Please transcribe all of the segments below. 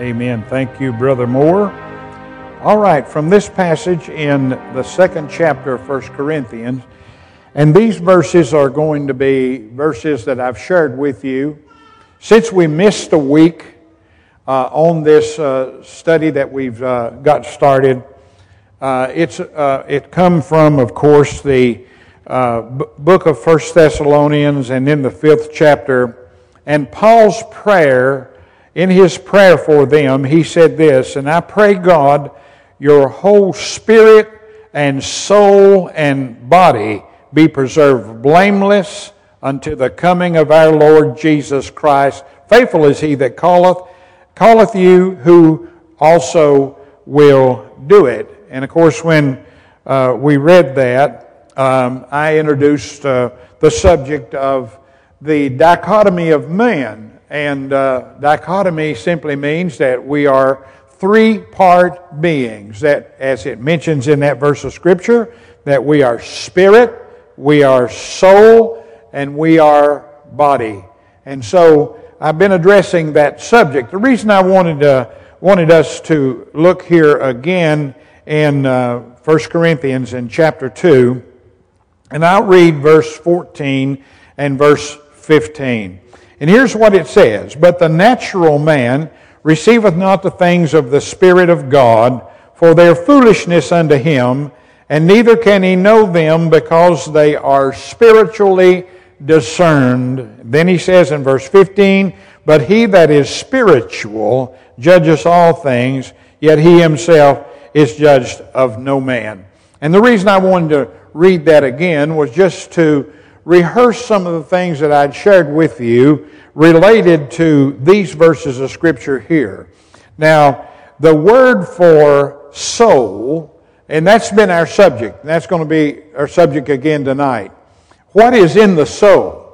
Amen. Thank you, Brother Moore. All right, from this passage in the second chapter of 1 Corinthians, and these verses are going to be verses that I've shared with you. Since we missed a week uh, on this uh, study that we've uh, got started, uh, it's, uh, it come from, of course, the uh, b- book of First Thessalonians and in the fifth chapter. And Paul's prayer, in his prayer for them, he said this, And I pray God, your whole spirit and soul and body be preserved blameless unto the coming of our Lord Jesus Christ. Faithful is he that calleth, calleth you, who also will do it. And of course, when uh, we read that, um, I introduced uh, the subject of the dichotomy of man. And uh, dichotomy simply means that we are three part beings. That, as it mentions in that verse of Scripture, that we are spirit, we are soul, and we are body. And so I've been addressing that subject. The reason I wanted, wanted us to look here again in uh, 1 Corinthians in chapter 2, and I'll read verse 14 and verse 15. And here's what it says But the natural man receiveth not the things of the Spirit of God, for their foolishness unto him and neither can he know them because they are spiritually discerned. Then he says in verse 15, But he that is spiritual judges all things, yet he himself is judged of no man. And the reason I wanted to read that again was just to rehearse some of the things that I'd shared with you related to these verses of Scripture here. Now, the word for soul and that's been our subject. That's going to be our subject again tonight. What is in the soul?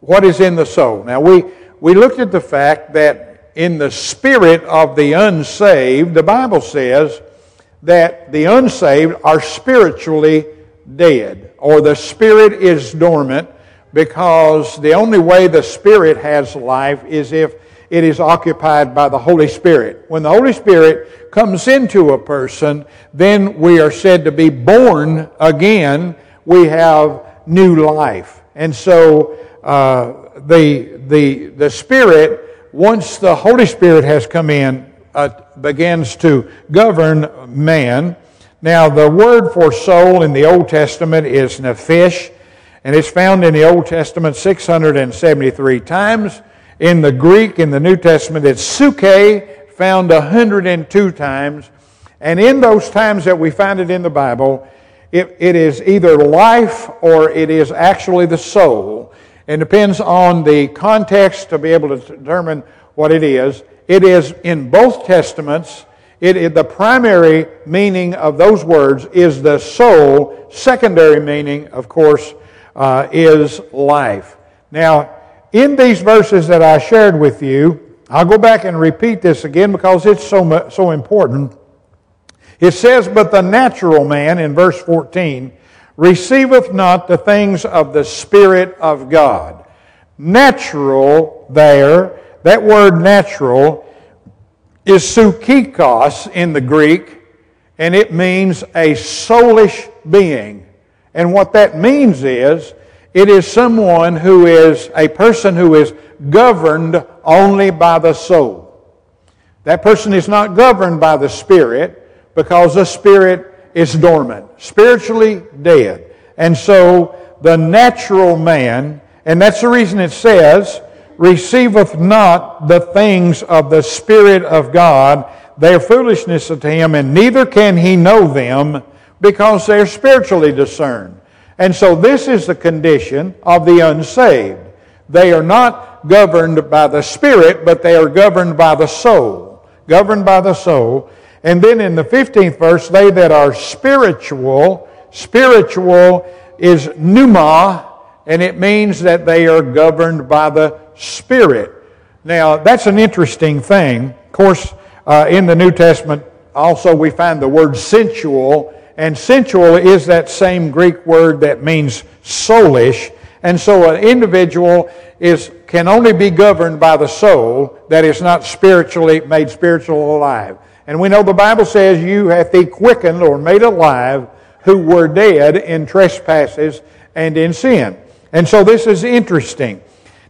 What is in the soul? Now, we, we looked at the fact that in the spirit of the unsaved, the Bible says that the unsaved are spiritually dead, or the spirit is dormant, because the only way the spirit has life is if it is occupied by the Holy Spirit. When the Holy Spirit comes into a person, then we are said to be born again. We have new life. And so uh, the, the, the Spirit, once the Holy Spirit has come in, uh, begins to govern man. Now, the word for soul in the Old Testament is nephesh, and it's found in the Old Testament 673 times. In the Greek, in the New Testament, it's psuche, found 102 times. And in those times that we find it in the Bible, it, it is either life or it is actually the soul. It depends on the context to be able to determine what it is. It is in both testaments. It, it, the primary meaning of those words is the soul. Secondary meaning, of course, uh, is life. Now, in these verses that I shared with you, I'll go back and repeat this again because it's so, so important. It says, But the natural man, in verse 14, receiveth not the things of the Spirit of God. Natural there, that word natural is psychikos in the Greek, and it means a soulish being. And what that means is it is someone who is a person who is governed only by the soul. That person is not governed by the Spirit because the Spirit is dormant, spiritually dead. And so the natural man, and that's the reason it says, receiveth not the things of the Spirit of God, their foolishness unto him, and neither can he know them because they're spiritually discerned. And so this is the condition of the unsaved. They are not governed by the Spirit, but they are governed by the soul. Governed by the soul. And then in the 15th verse, they that are spiritual, spiritual is pneuma, and it means that they are governed by the Spirit. Now, that's an interesting thing. Of course, uh, in the New Testament, also we find the word sensual and sensual is that same Greek word that means soulish. And so an individual is can only be governed by the soul that is not spiritually made spiritual alive. And we know the Bible says, You hath he quickened or made alive who were dead in trespasses and in sin. And so this is interesting.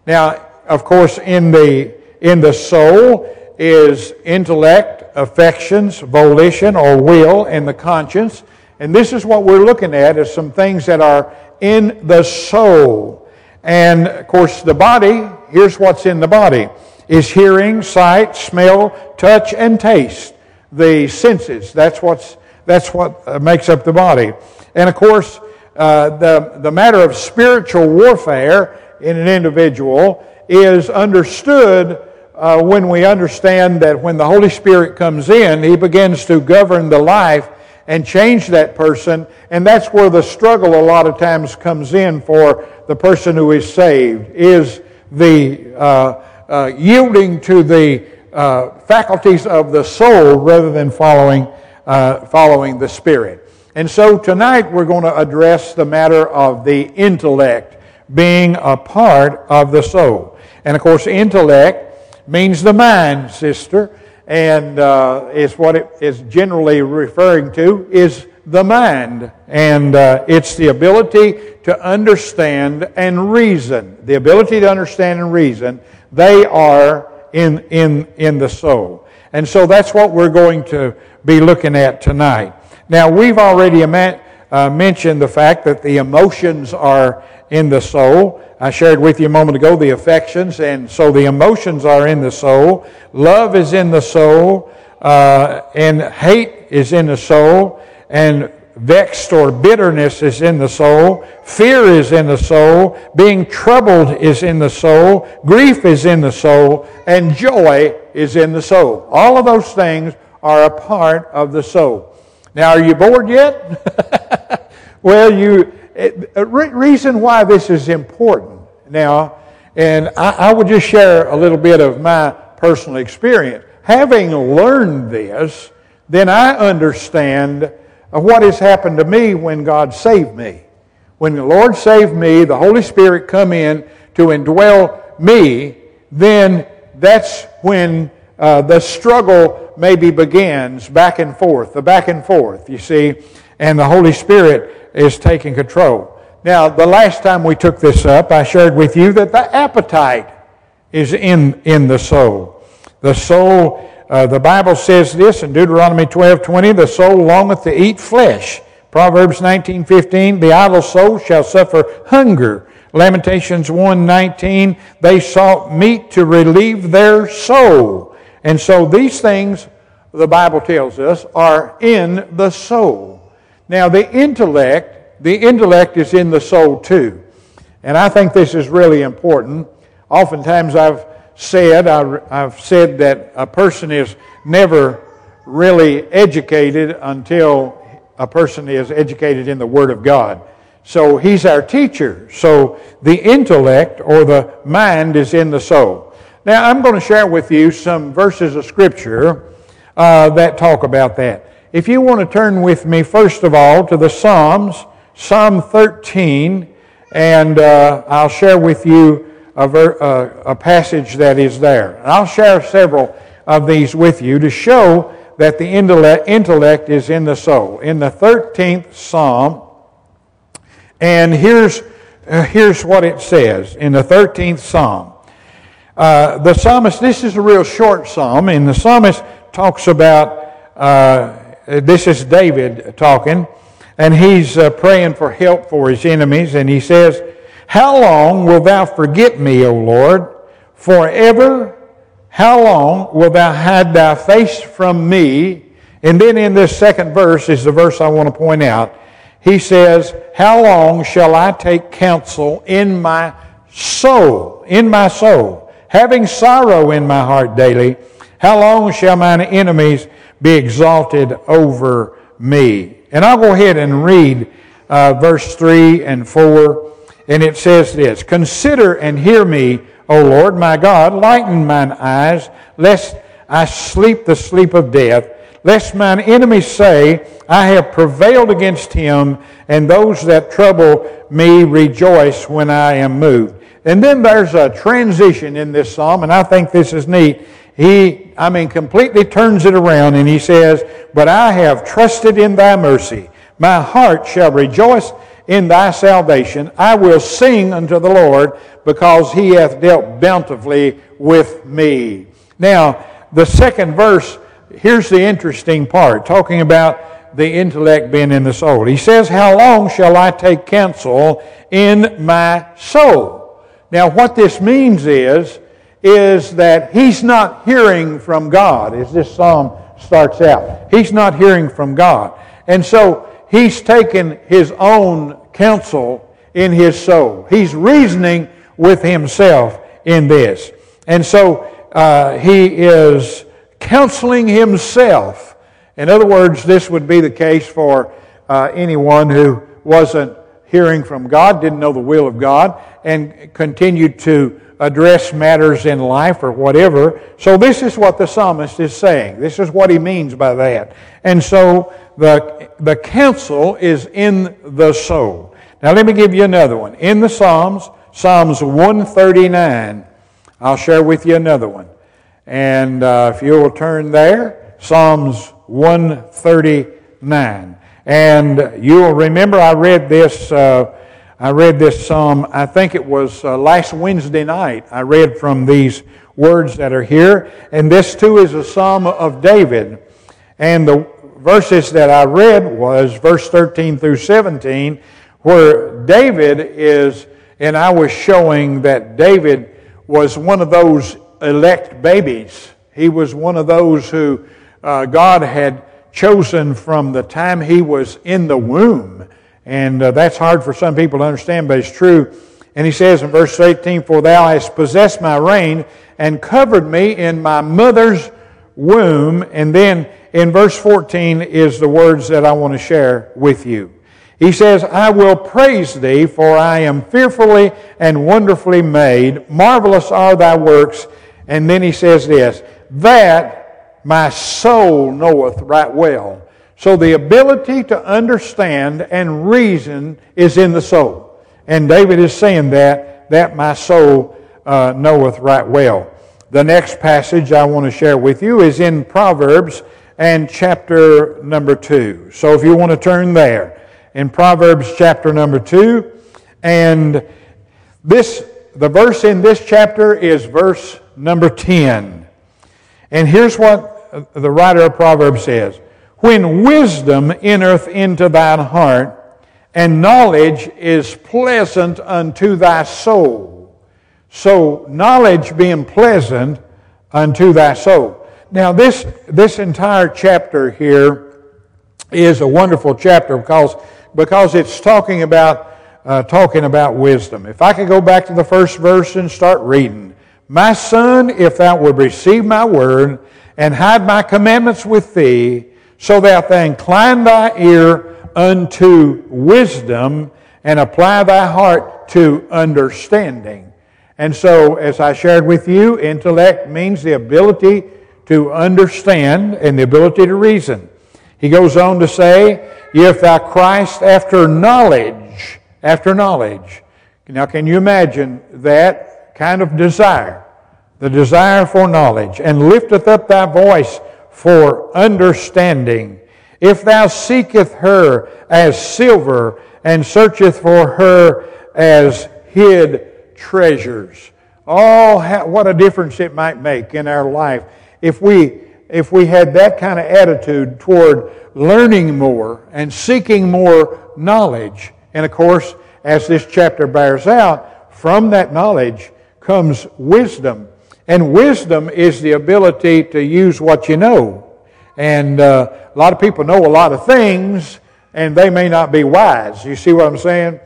Now, of course, in the, in the soul is intellect, affections, volition or will, and the conscience. And this is what we're looking at is some things that are in the soul. And of course, the body, here's what's in the body is hearing, sight, smell, touch, and taste. The senses. That's what's that's what uh, makes up the body. And of course, uh, the, the matter of spiritual warfare in an individual is understood uh, when we understand that when the Holy Spirit comes in, He begins to govern the life and change that person. And that's where the struggle a lot of times comes in for the person who is saved, is the uh, uh, yielding to the uh, faculties of the soul rather than following, uh, following the Spirit. And so tonight we're going to address the matter of the intellect being a part of the soul. And of course, intellect means the mind, sister and uh, is what it is generally referring to is the mind. And uh, it's the ability to understand and reason. The ability to understand and reason they are in, in, in the soul. And so that's what we're going to be looking at tonight now we've already uh, mentioned the fact that the emotions are in the soul I shared with you a moment ago the affections, and so the emotions are in the soul. Love is in the soul, uh, and hate is in the soul, and vexed or bitterness is in the soul. Fear is in the soul. Being troubled is in the soul. Grief is in the soul, and joy is in the soul. All of those things are a part of the soul. Now, are you bored yet? well, you a reason why this is important now, and I, I would just share a little bit of my personal experience. Having learned this, then I understand what has happened to me when God saved me. When the Lord saved me, the Holy Spirit come in to indwell me, then that's when uh, the struggle maybe begins back and forth, the back and forth, you see, and the Holy Spirit is taking control. Now, the last time we took this up, I shared with you that the appetite is in, in the soul. The soul, uh, the Bible says this in Deuteronomy 12 20, the soul longeth to eat flesh. Proverbs 19 15, the idle soul shall suffer hunger. Lamentations 1 19, they sought meat to relieve their soul. And so these things, the Bible tells us, are in the soul. Now, the intellect, the intellect is in the soul too. And I think this is really important. Oftentimes I've said, I've said that a person is never really educated until a person is educated in the Word of God. So he's our teacher. So the intellect or the mind is in the soul. Now I'm going to share with you some verses of Scripture uh, that talk about that. If you want to turn with me, first of all, to the Psalms, Psalm 13, and uh, I'll share with you a, ver- uh, a passage that is there. And I'll share several of these with you to show that the intellect, intellect is in the soul. In the 13th Psalm, and here's, uh, here's what it says in the 13th Psalm. Uh, the psalmist, this is a real short psalm, and the psalmist talks about uh, this is David talking, and he's uh, praying for help for his enemies, and he says, How long wilt thou forget me, O Lord? Forever? How long wilt thou hide thy face from me? And then in this second verse is the verse I want to point out. He says, How long shall I take counsel in my soul, in my soul, having sorrow in my heart daily? How long shall mine enemies be exalted over me. And I'll go ahead and read uh, verse 3 and 4. And it says this Consider and hear me, O Lord my God, lighten mine eyes, lest I sleep the sleep of death, lest mine enemies say, I have prevailed against him, and those that trouble me rejoice when I am moved. And then there's a transition in this psalm, and I think this is neat. He, I mean, completely turns it around and he says, But I have trusted in thy mercy. My heart shall rejoice in thy salvation. I will sing unto the Lord because he hath dealt bountifully with me. Now, the second verse, here's the interesting part, talking about the intellect being in the soul. He says, How long shall I take counsel in my soul? Now, what this means is, is that he's not hearing from God, as this psalm starts out. He's not hearing from God. And so he's taken his own counsel in his soul. He's reasoning with himself in this. And so uh, he is counseling himself. In other words, this would be the case for uh, anyone who wasn't hearing from God, didn't know the will of God, and continued to address matters in life or whatever. So this is what the psalmist is saying. This is what he means by that. And so the, the counsel is in the soul. Now let me give you another one. In the Psalms, Psalms 139, I'll share with you another one. And uh, if you will turn there, Psalms 139. And you'll remember I read this uh, I read this psalm, I think it was uh, last Wednesday night. I read from these words that are here. And this too is a psalm of David. And the verses that I read was verse 13 through 17, where David is, and I was showing that David was one of those elect babies. He was one of those who uh, God had chosen from the time he was in the womb. And uh, that's hard for some people to understand, but it's true. And he says in verse 18, For thou hast possessed my reign and covered me in my mother's womb. And then in verse 14 is the words that I want to share with you. He says, I will praise thee, for I am fearfully and wonderfully made. Marvelous are thy works. And then he says this, that my soul knoweth right well. So the ability to understand and reason is in the soul. And David is saying that, that my soul uh, knoweth right well. The next passage I want to share with you is in Proverbs and chapter number 2. So if you want to turn there, in Proverbs chapter number 2, and this, the verse in this chapter is verse number 10. And here's what the writer of Proverbs says. When wisdom entereth into thine heart, and knowledge is pleasant unto thy soul. So, knowledge being pleasant unto thy soul. Now, this, this entire chapter here is a wonderful chapter because, because it's talking about, uh, talking about wisdom. If I could go back to the first verse and start reading. My son, if thou would receive my word and hide my commandments with thee, so that thou incline thy ear unto wisdom and apply thy heart to understanding. And so, as I shared with you, intellect means the ability to understand and the ability to reason. He goes on to say, If thou Christ after knowledge, after knowledge. Now, can you imagine that kind of desire? The desire for knowledge. And lifteth up thy voice for understanding. If thou seeketh her as silver and searcheth for her as hid treasures. Oh, what a difference it might make in our life if we, if we had that kind of attitude toward learning more and seeking more knowledge. And of course, as this chapter bears out, from that knowledge comes wisdom. And wisdom is the ability to use what you know. And uh, a lot of people know a lot of things, and they may not be wise. You see what I'm saying?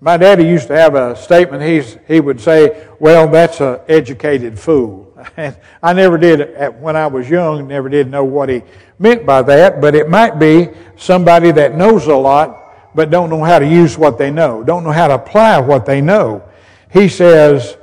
My daddy used to have a statement. He's, he would say, Well, that's an educated fool. And I never did, when I was young, never did know what he meant by that, but it might be somebody that knows a lot, but don't know how to use what they know, don't know how to apply what they know. He says,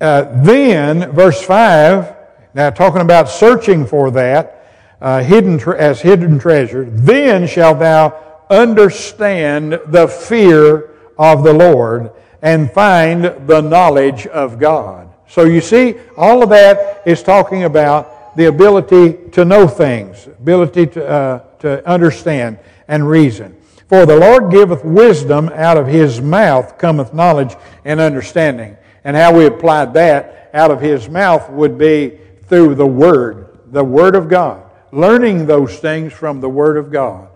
uh, then, verse 5, now talking about searching for that, uh, hidden tre- as hidden treasure, then shalt thou understand the fear of the Lord and find the knowledge of God. So you see, all of that is talking about the ability to know things, ability to, uh, to understand and reason. For the Lord giveth wisdom, out of his mouth cometh knowledge and understanding. And how we applied that out of his mouth would be through the Word, the Word of God, learning those things from the Word of God.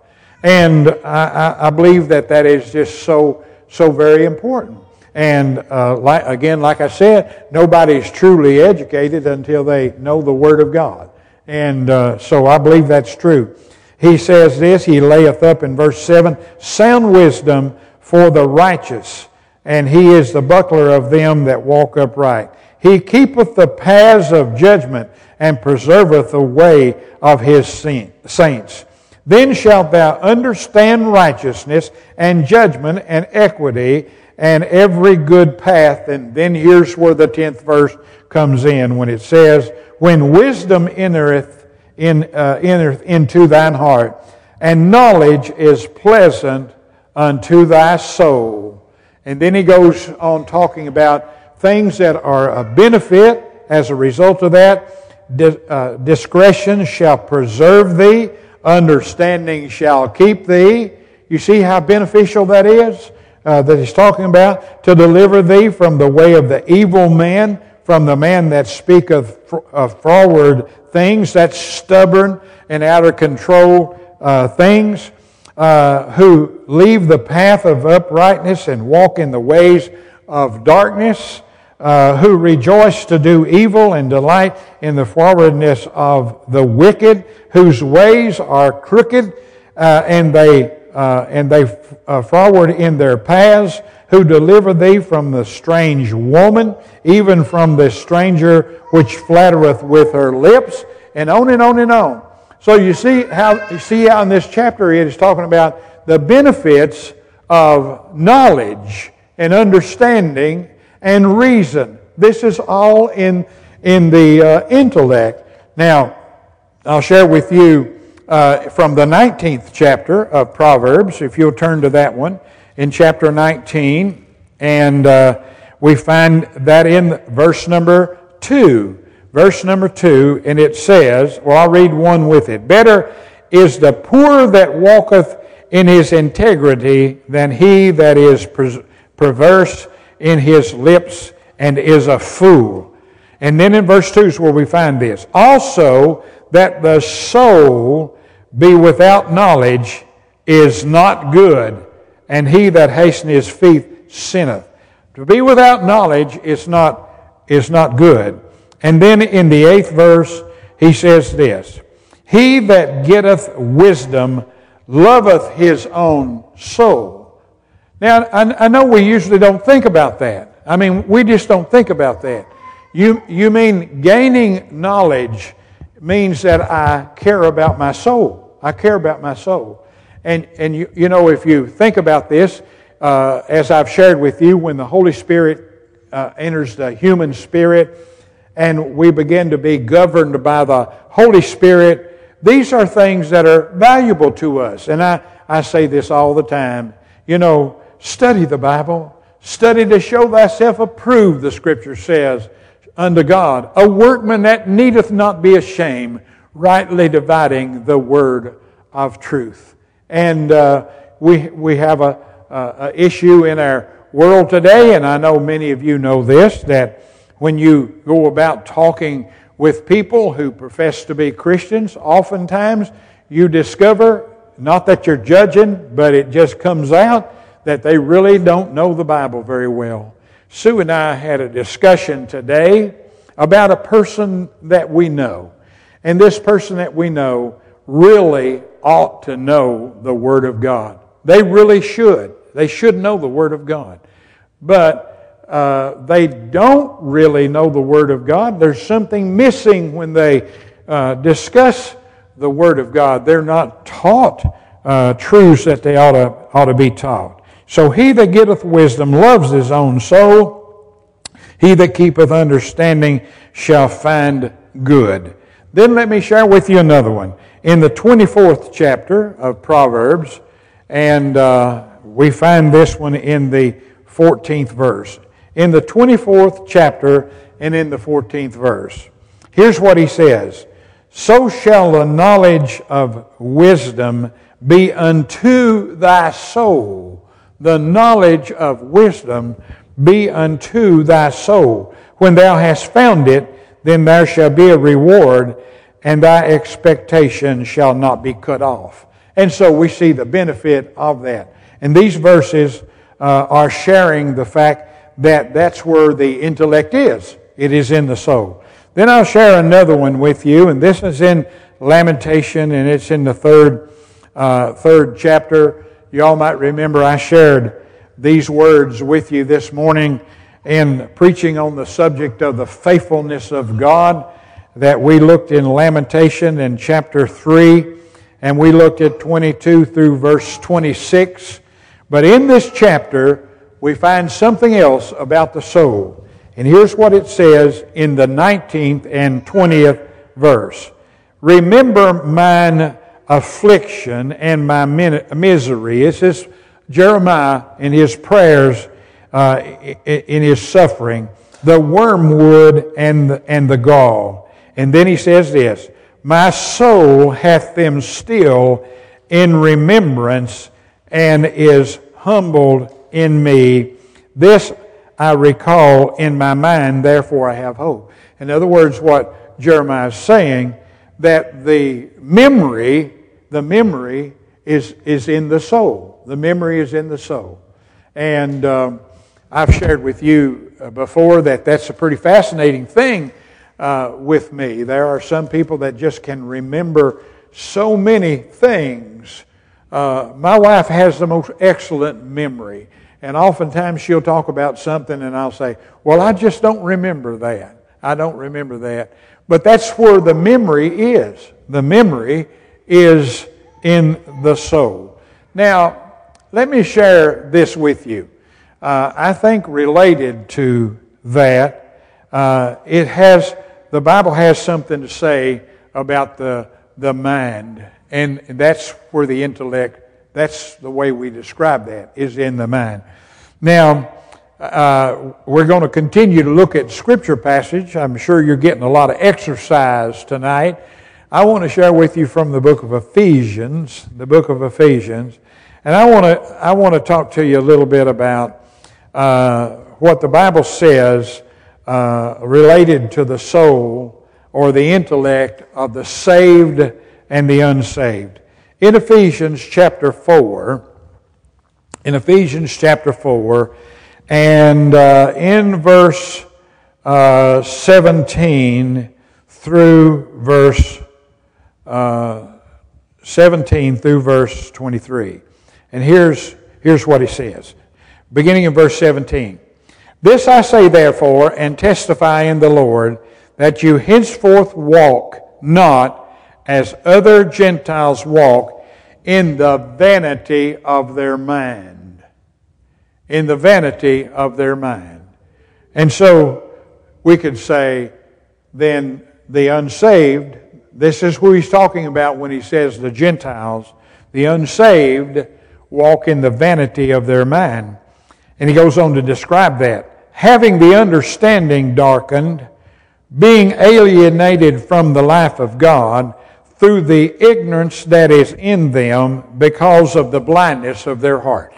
And I, I believe that that is just so, so very important. And uh, like, again, like I said, nobody's truly educated until they know the Word of God. And uh, so I believe that's true. He says this, he layeth up in verse 7 sound wisdom for the righteous, and he is the buckler of them that walk upright. He keepeth the paths of judgment and preserveth the way of his saints. Then shalt thou understand righteousness and judgment and equity and every good path. And then here's where the 10th verse comes in when it says, When wisdom entereth, in, uh, entereth into thine heart, and knowledge is pleasant unto thy soul. And then he goes on talking about things that are a benefit as a result of that. Uh, discretion shall preserve thee, understanding shall keep thee. You see how beneficial that is? uh, that he's talking about, to deliver thee from the way of the evil man, from the man that speaketh of forward things, that's stubborn and out of control uh, things, uh, who leave the path of uprightness and walk in the ways of darkness, uh, who rejoice to do evil and delight in the forwardness of the wicked, whose ways are crooked, uh, and they uh, and they uh, forward in their paths, who deliver thee from the strange woman, even from the stranger which flattereth with her lips, and on and on and on. So you see how you see how in this chapter it is talking about the benefits of knowledge and understanding and reason. This is all in in the uh, intellect. Now, I'll share with you uh, from the 19th chapter of Proverbs, if you'll turn to that one, in chapter 19. And uh, we find that in verse number 2. Verse number 2, and it says, well, I'll read one with it. Better is the poor that walketh in his integrity than he that is perverse in his lips and is a fool. And then in verse 2 is where we find this. Also, that the soul be without knowledge is not good, and he that hasteneth his feet sinneth. To be without knowledge is not, is not good. And then in the eighth verse, he says this He that getteth wisdom loveth his own soul. Now, I, I know we usually don't think about that. I mean, we just don't think about that. You, you mean gaining knowledge means that I care about my soul. I care about my soul. And, and you, you know, if you think about this, uh, as I've shared with you, when the Holy Spirit uh, enters the human spirit and we begin to be governed by the Holy Spirit, these are things that are valuable to us. And I, I say this all the time. You know, study the Bible. Study to show thyself approved, the Scripture says unto God, a workman that needeth not be ashamed, rightly dividing the word of truth. And uh, we, we have a, a, a issue in our world today, and I know many of you know this, that when you go about talking with people who profess to be Christians, oftentimes you discover, not that you're judging, but it just comes out that they really don't know the Bible very well. Sue and I had a discussion today about a person that we know. And this person that we know really ought to know the Word of God. They really should. They should know the Word of God. But uh, they don't really know the Word of God. There's something missing when they uh, discuss the Word of God. They're not taught uh, truths that they ought to, ought to be taught. So he that getteth wisdom loves his own soul. He that keepeth understanding shall find good. Then let me share with you another one. In the 24th chapter of Proverbs, and uh, we find this one in the 14th verse. In the 24th chapter and in the 14th verse. Here's what he says So shall the knowledge of wisdom be unto thy soul. The knowledge of wisdom be unto thy soul. When thou hast found it, then there shall be a reward, and thy expectation shall not be cut off. And so we see the benefit of that. And these verses uh, are sharing the fact that that's where the intellect is. It is in the soul. Then I'll share another one with you, and this is in Lamentation, and it's in the third, uh, third chapter. You all might remember I shared these words with you this morning in preaching on the subject of the faithfulness of God that we looked in Lamentation in chapter 3 and we looked at 22 through verse 26. But in this chapter, we find something else about the soul. And here's what it says in the 19th and 20th verse Remember mine affliction and my misery. This is Jeremiah in his prayers, uh, in his suffering, the wormwood and the, and the gall. And then he says this My soul hath them still in remembrance and is humbled in me. This I recall in my mind, therefore I have hope. In other words, what Jeremiah is saying, that the memory, the memory is, is in the soul. The memory is in the soul. And um, I've shared with you uh, before that that's a pretty fascinating thing uh, with me. There are some people that just can remember so many things. Uh, my wife has the most excellent memory. And oftentimes she'll talk about something and I'll say, Well, I just don't remember that. I don't remember that. But that's where the memory is. The memory is in the soul. Now, let me share this with you. Uh, I think related to that, uh, it has the Bible has something to say about the the mind, and that's where the intellect. That's the way we describe that is in the mind. Now, uh, we're going to continue to look at scripture passage. I'm sure you're getting a lot of exercise tonight. I want to share with you from the book of Ephesians, the book of Ephesians, and I want to I want to talk to you a little bit about uh, what the Bible says uh, related to the soul or the intellect of the saved and the unsaved. In Ephesians chapter four, in Ephesians chapter four, and uh, in verse uh, 17 through verse uh, 17 through verse 23. And here's, here's what he says. Beginning in verse 17. This I say therefore, and testify in the Lord, that you henceforth walk not as other Gentiles walk in the vanity of their mind. In the vanity of their mind. And so we could say, then the unsaved, this is who he's talking about when he says the Gentiles, the unsaved walk in the vanity of their mind. And he goes on to describe that. Having the understanding darkened, being alienated from the life of God through the ignorance that is in them because of the blindness of their heart.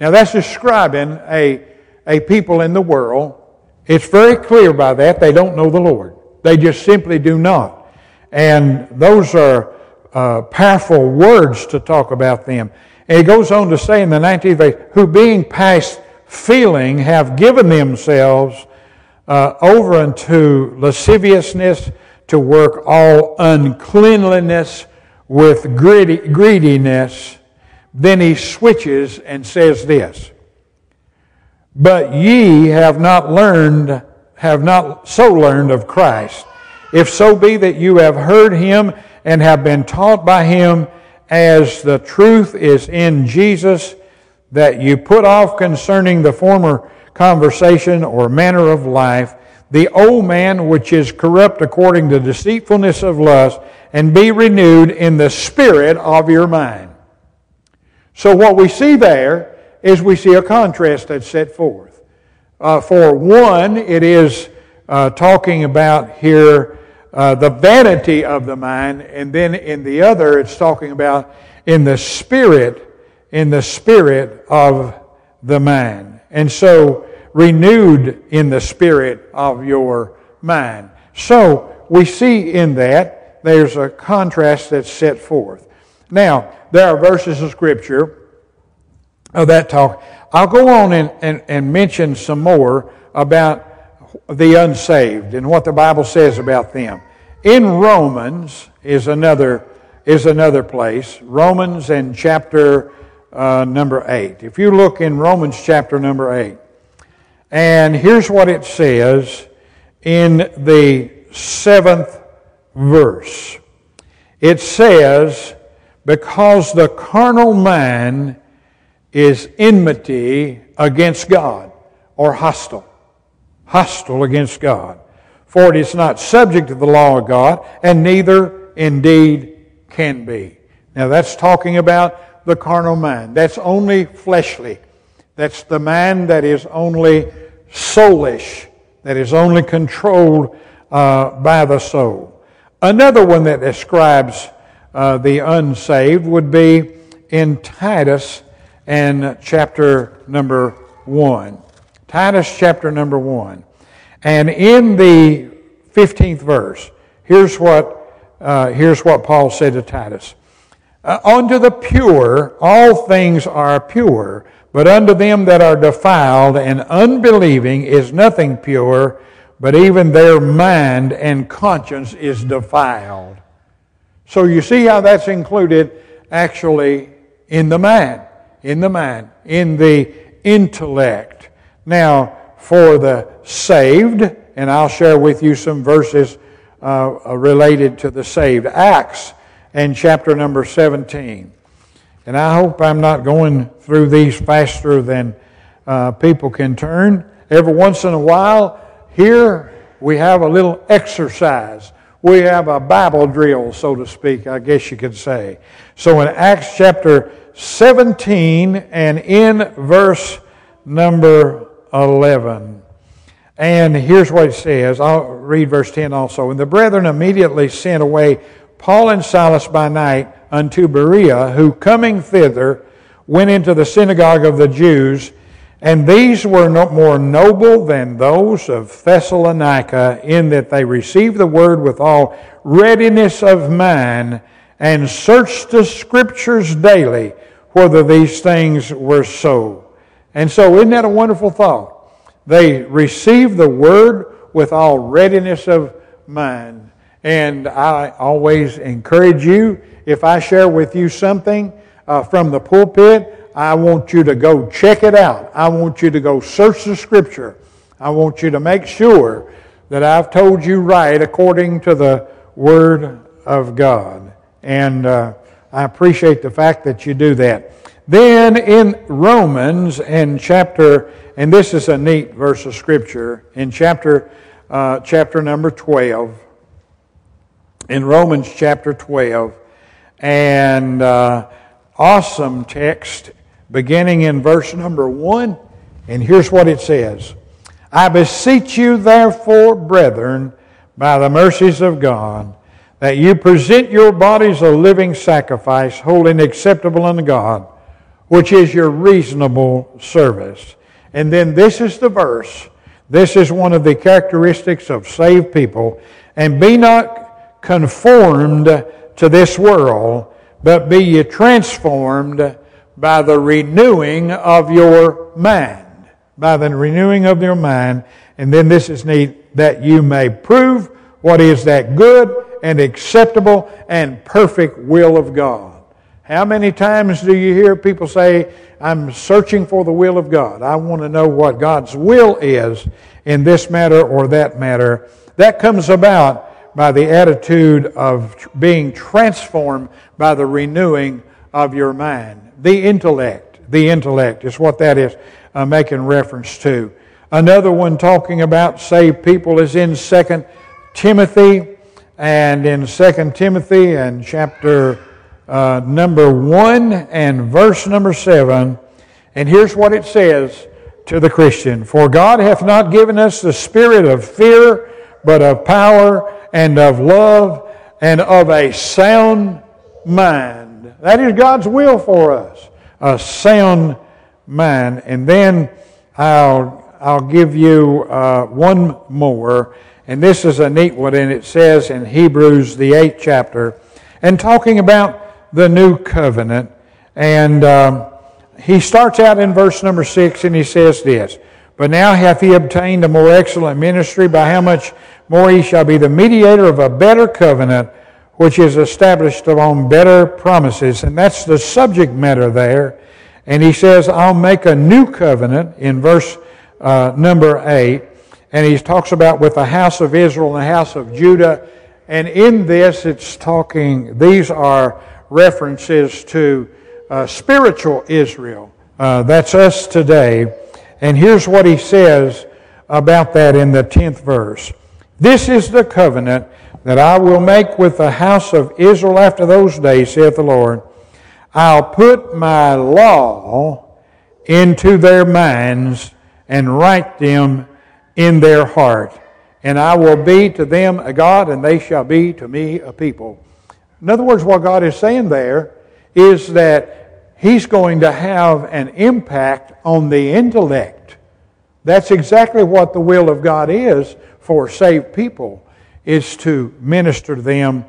Now that's describing a, a people in the world. It's very clear by that they don't know the Lord. They just simply do not. And those are uh, powerful words to talk about them. And he goes on to say in the 19th verse, who being past feeling have given themselves uh, over unto lasciviousness to work all uncleanliness with greediness. Then he switches and says this, but ye have not learned, have not so learned of Christ. If so be that you have heard him and have been taught by him as the truth is in Jesus, that you put off concerning the former conversation or manner of life, the old man which is corrupt according to deceitfulness of lust, and be renewed in the spirit of your mind. So what we see there is we see a contrast that's set forth. Uh, for one, it is uh, talking about here uh, the vanity of the mind, and then in the other, it's talking about in the spirit, in the spirit of the mind. And so, renewed in the spirit of your mind. So, we see in that there's a contrast that's set forth. Now, there are verses of Scripture of that talk. I'll go on and, and, and mention some more about the unsaved and what the Bible says about them. In Romans is another, is another place. Romans and chapter uh, number 8. If you look in Romans chapter number 8, and here's what it says in the seventh verse. It says, Because the carnal man is enmity against God or hostile. Hostile against God. For it is not subject to the law of God, and neither indeed can be. Now that's talking about the carnal mind. That's only fleshly. That's the mind that is only soulish, that is only controlled uh, by the soul. Another one that describes uh, the unsaved would be in Titus and chapter number 1. Titus chapter number 1. And in the 15th verse, here's what, uh, here's what Paul said to Titus. Uh, unto the pure, all things are pure, but unto them that are defiled and unbelieving is nothing pure, but even their mind and conscience is defiled. So you see how that's included actually in the mind in the mind, in the intellect. Now, for the saved, and I'll share with you some verses uh, related to the saved. Acts and chapter number 17. And I hope I'm not going through these faster than uh, people can turn. Every once in a while, here we have a little exercise. We have a Bible drill, so to speak, I guess you could say. So in Acts chapter 17 and in verse number 11. And here's what it says. I'll read verse 10 also. And the brethren immediately sent away Paul and Silas by night unto Berea, who coming thither went into the synagogue of the Jews. And these were no more noble than those of Thessalonica, in that they received the word with all readiness of mind, and searched the scriptures daily whether these things were so. And so, isn't that a wonderful thought? They received the word with all readiness of mind. And I always encourage you, if I share with you something uh, from the pulpit, I want you to go check it out. I want you to go search the scripture. I want you to make sure that I've told you right according to the Word of God. And uh, I appreciate the fact that you do that. Then in Romans, in chapter, and this is a neat verse of scripture, in chapter, uh, chapter number 12, in Romans chapter 12, and uh, awesome text beginning in verse number 1. And here's what it says I beseech you, therefore, brethren, by the mercies of God, that you present your bodies a living sacrifice, holy and acceptable unto God, which is your reasonable service. And then this is the verse. This is one of the characteristics of saved people. And be not conformed to this world, but be ye transformed by the renewing of your mind. By the renewing of your mind. And then this is neat, that you may prove what is that good and acceptable and perfect will of God. How many times do you hear people say, I'm searching for the will of God? I want to know what God's will is in this matter or that matter. That comes about by the attitude of being transformed by the renewing of your mind. The intellect, the intellect is what that is uh, making reference to. Another one talking about saved people is in 2 Timothy and in 2 Timothy and chapter uh, number 1 and verse number 7. And here's what it says to the Christian For God hath not given us the spirit of fear, but of power and of love and of a sound mind. That is God's will for us, a sound mind. And then I'll, I'll give you uh, one more, and this is a neat one, and it says in Hebrews, the eighth chapter, and talking about the new covenant. And um, he starts out in verse number six, and he says this But now hath he obtained a more excellent ministry, by how much more he shall be the mediator of a better covenant, which is established upon better promises. And that's the subject matter there. And he says, I'll make a new covenant in verse uh, number 8. And he talks about with the house of Israel and the house of Judah. And in this, it's talking, these are references to uh, spiritual Israel. Uh, that's us today. And here's what he says about that in the 10th verse. This is the covenant that I will make with the house of Israel after those days, saith the Lord. I'll put my law into their minds and write them in their heart. And I will be to them a God, and they shall be to me a people. In other words, what God is saying there is that He's going to have an impact on the intellect. That's exactly what the will of God is for saved people, is to minister to them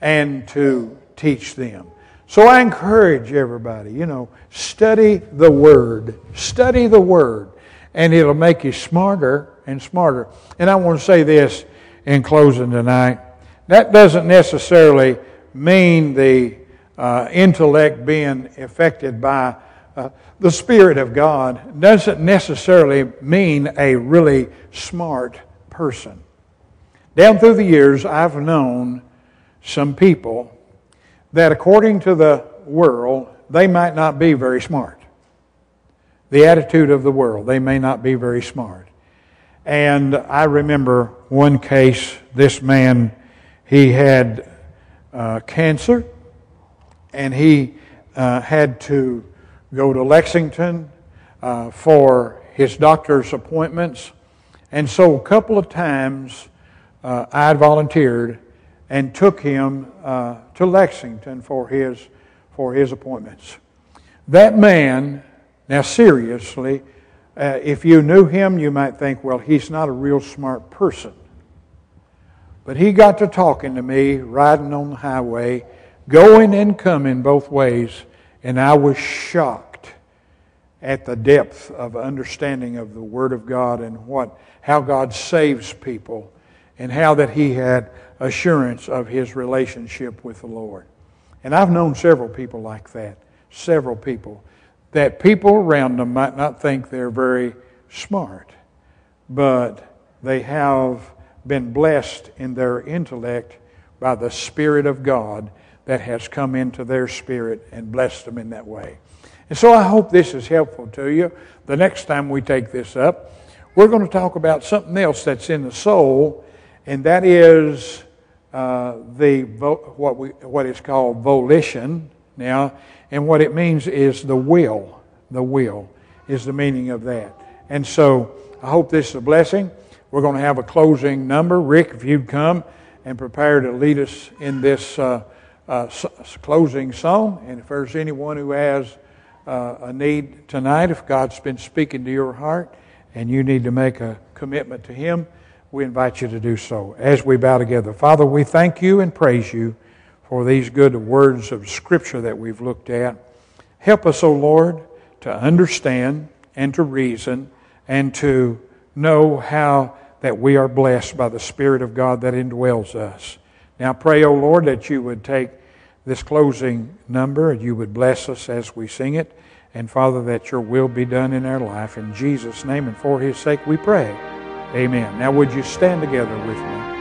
and to teach them. So I encourage everybody, you know, study the Word. Study the Word, and it'll make you smarter and smarter. And I want to say this in closing tonight. That doesn't necessarily mean the uh, intellect being affected by uh, the Spirit of God doesn't necessarily mean a really smart person. Down through the years, I've known some people that according to the world, they might not be very smart. The attitude of the world, they may not be very smart. And I remember one case, this man, he had uh, cancer, and he uh, had to go to Lexington uh, for his doctor's appointments. And so a couple of times uh, I volunteered and took him uh, to Lexington for his, for his appointments. That man, now seriously, uh, if you knew him, you might think, well, he's not a real smart person. But he got to talking to me, riding on the highway, going and coming both ways, and I was shocked at the depth of understanding of the Word of God and what, how God saves people and how that he had assurance of his relationship with the Lord. And I've known several people like that, several people, that people around them might not think they're very smart, but they have been blessed in their intellect by the Spirit of God that has come into their spirit and blessed them in that way. And so I hope this is helpful to you. The next time we take this up, we're going to talk about something else that's in the soul, and that is uh, the what we what is called volition now, and what it means is the will. The will is the meaning of that. And so I hope this is a blessing. We're going to have a closing number. Rick, if you'd come and prepare to lead us in this uh, uh, closing song. And if there's anyone who has uh, a need tonight, if God's been speaking to your heart and you need to make a commitment to Him, we invite you to do so as we bow together. Father, we thank you and praise you for these good words of Scripture that we've looked at. Help us, O oh Lord, to understand and to reason and to know how that we are blessed by the Spirit of God that indwells us. Now pray, O Lord, that you would take this closing number and you would bless us as we sing it. And Father, that your will be done in our life. In Jesus' name and for his sake we pray. Amen. Now, would you stand together with me?